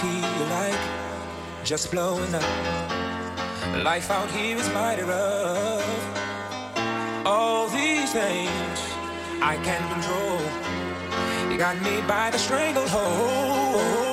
feel like just blowing up. Life out here is mighty rough. All these things I can't control. You got me by the stranglehold.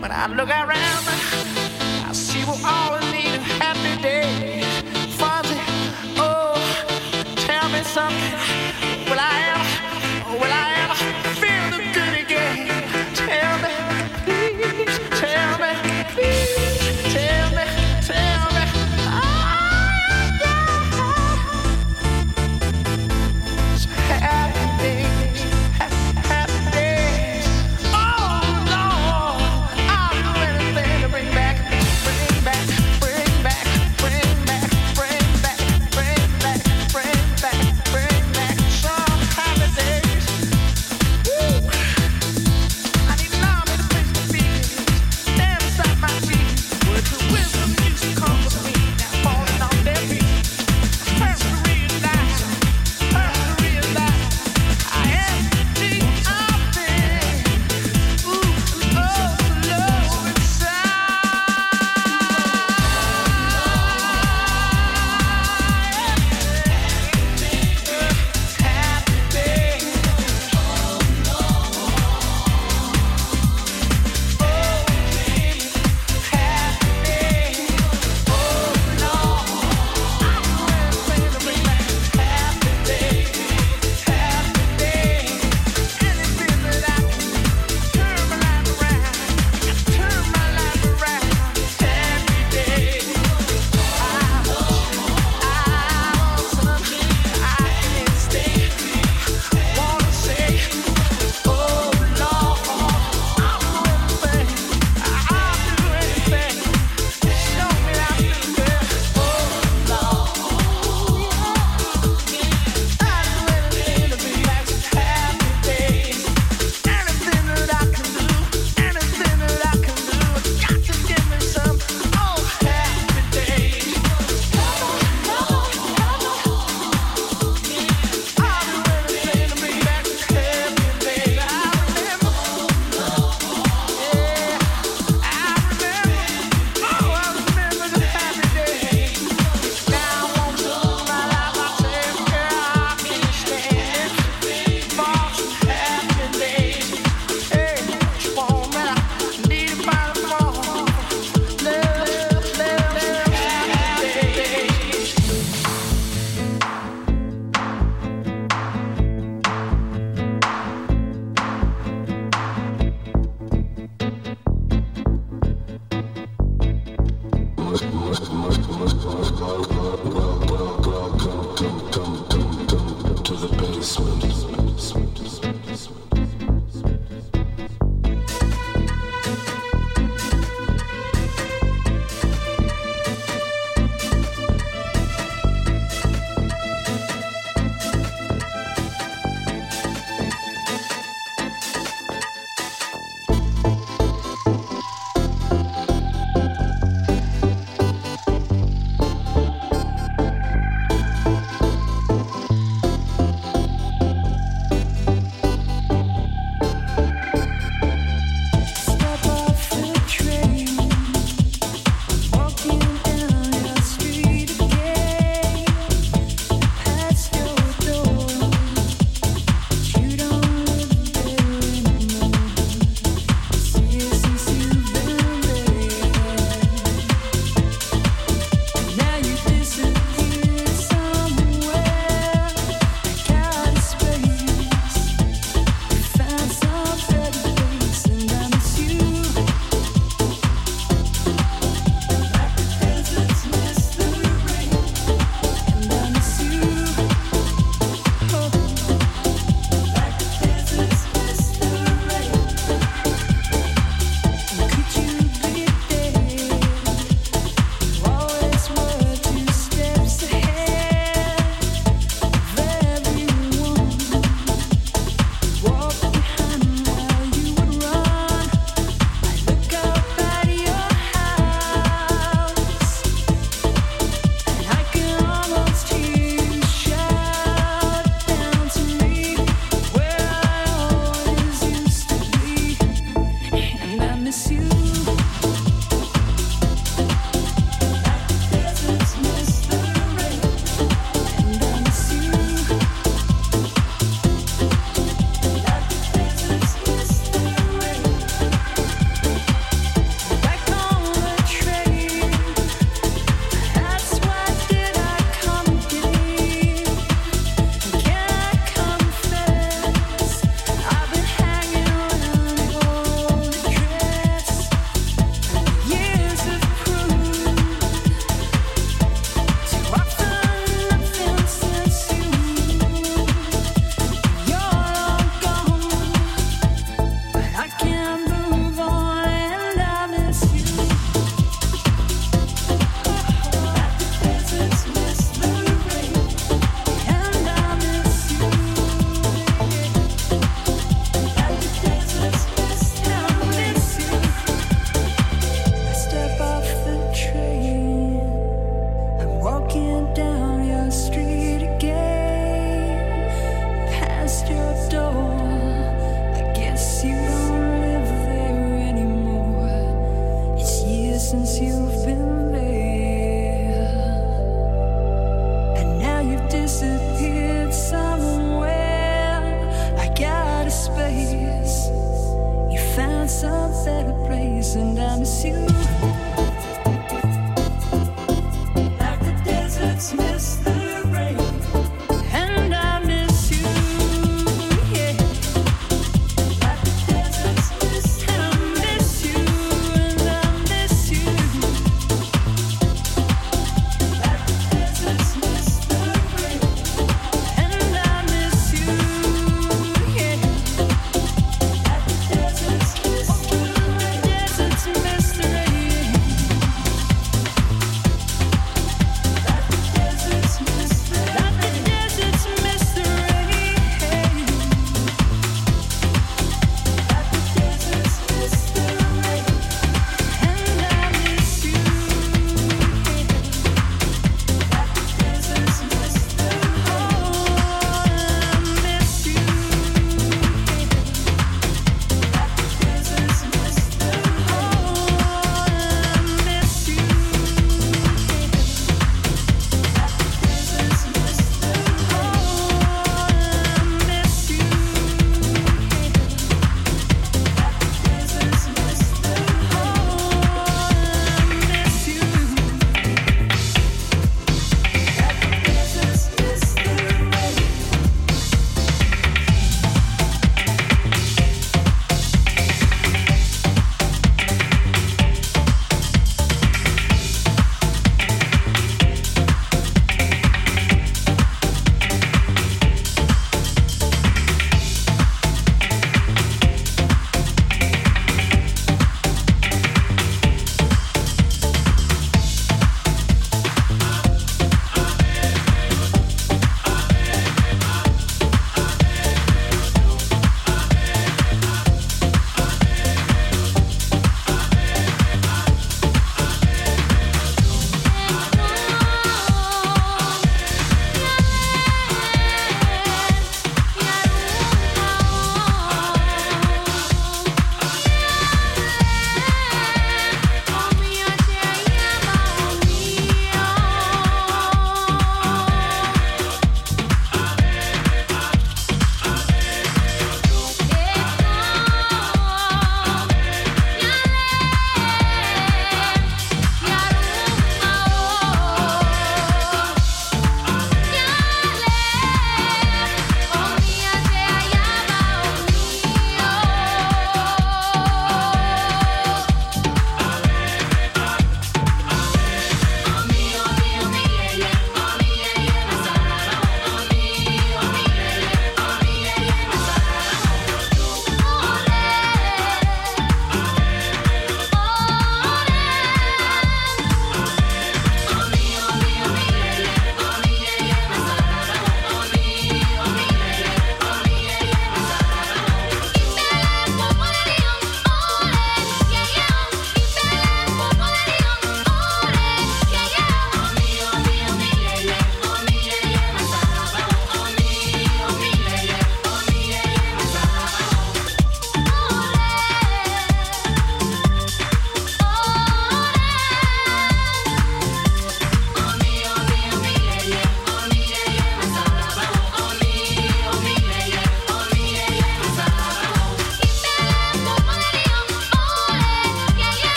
But I look around.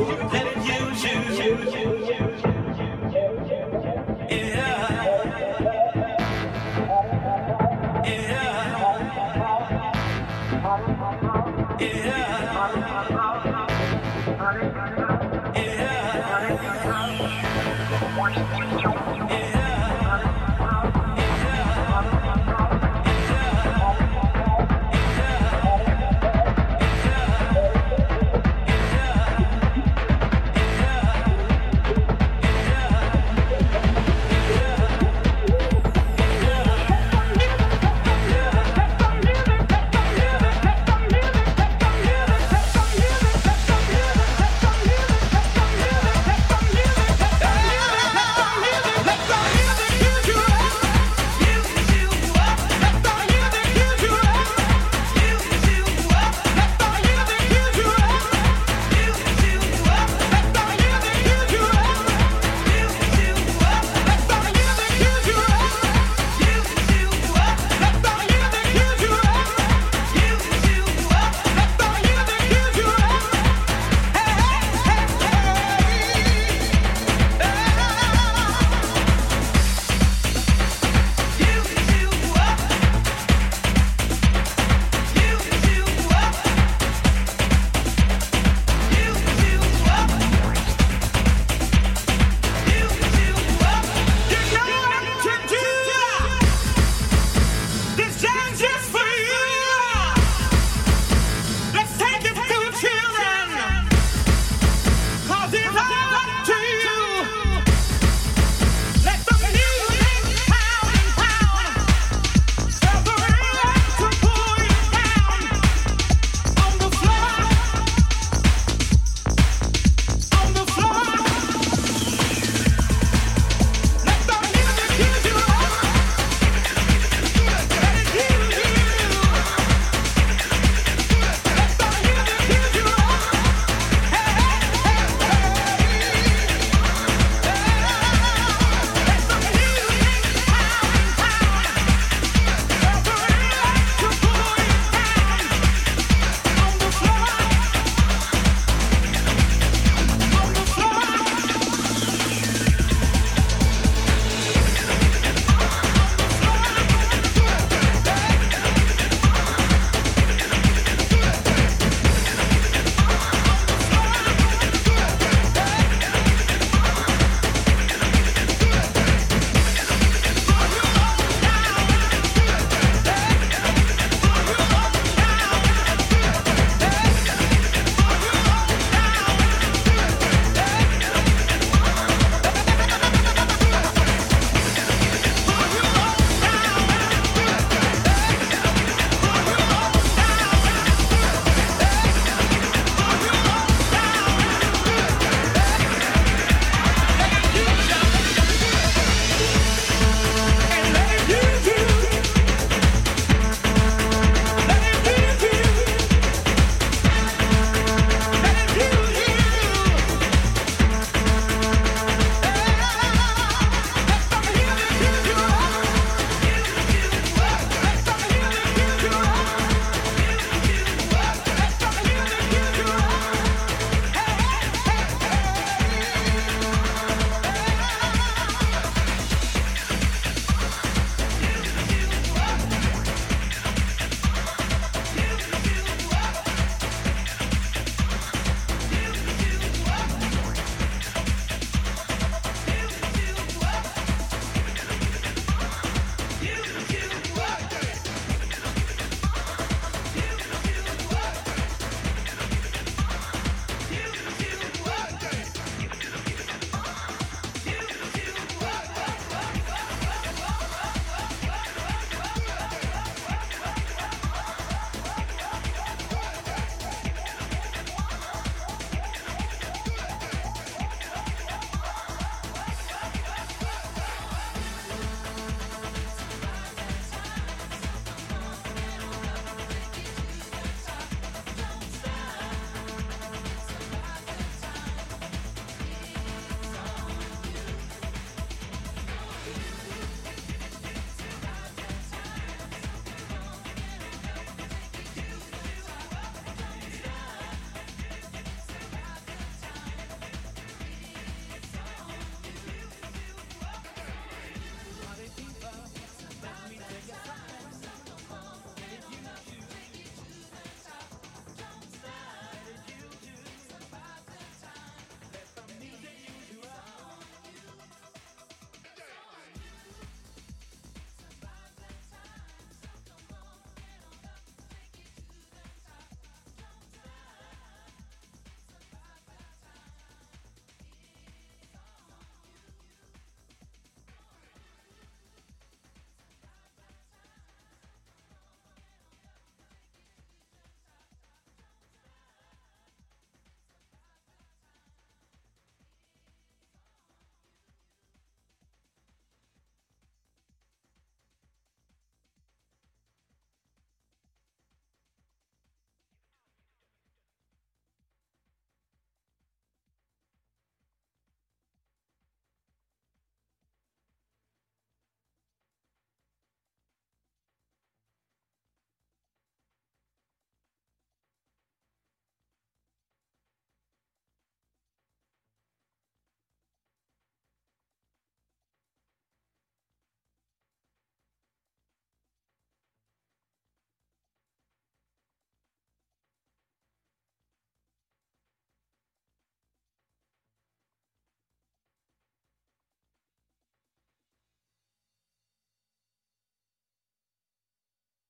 Let it use you.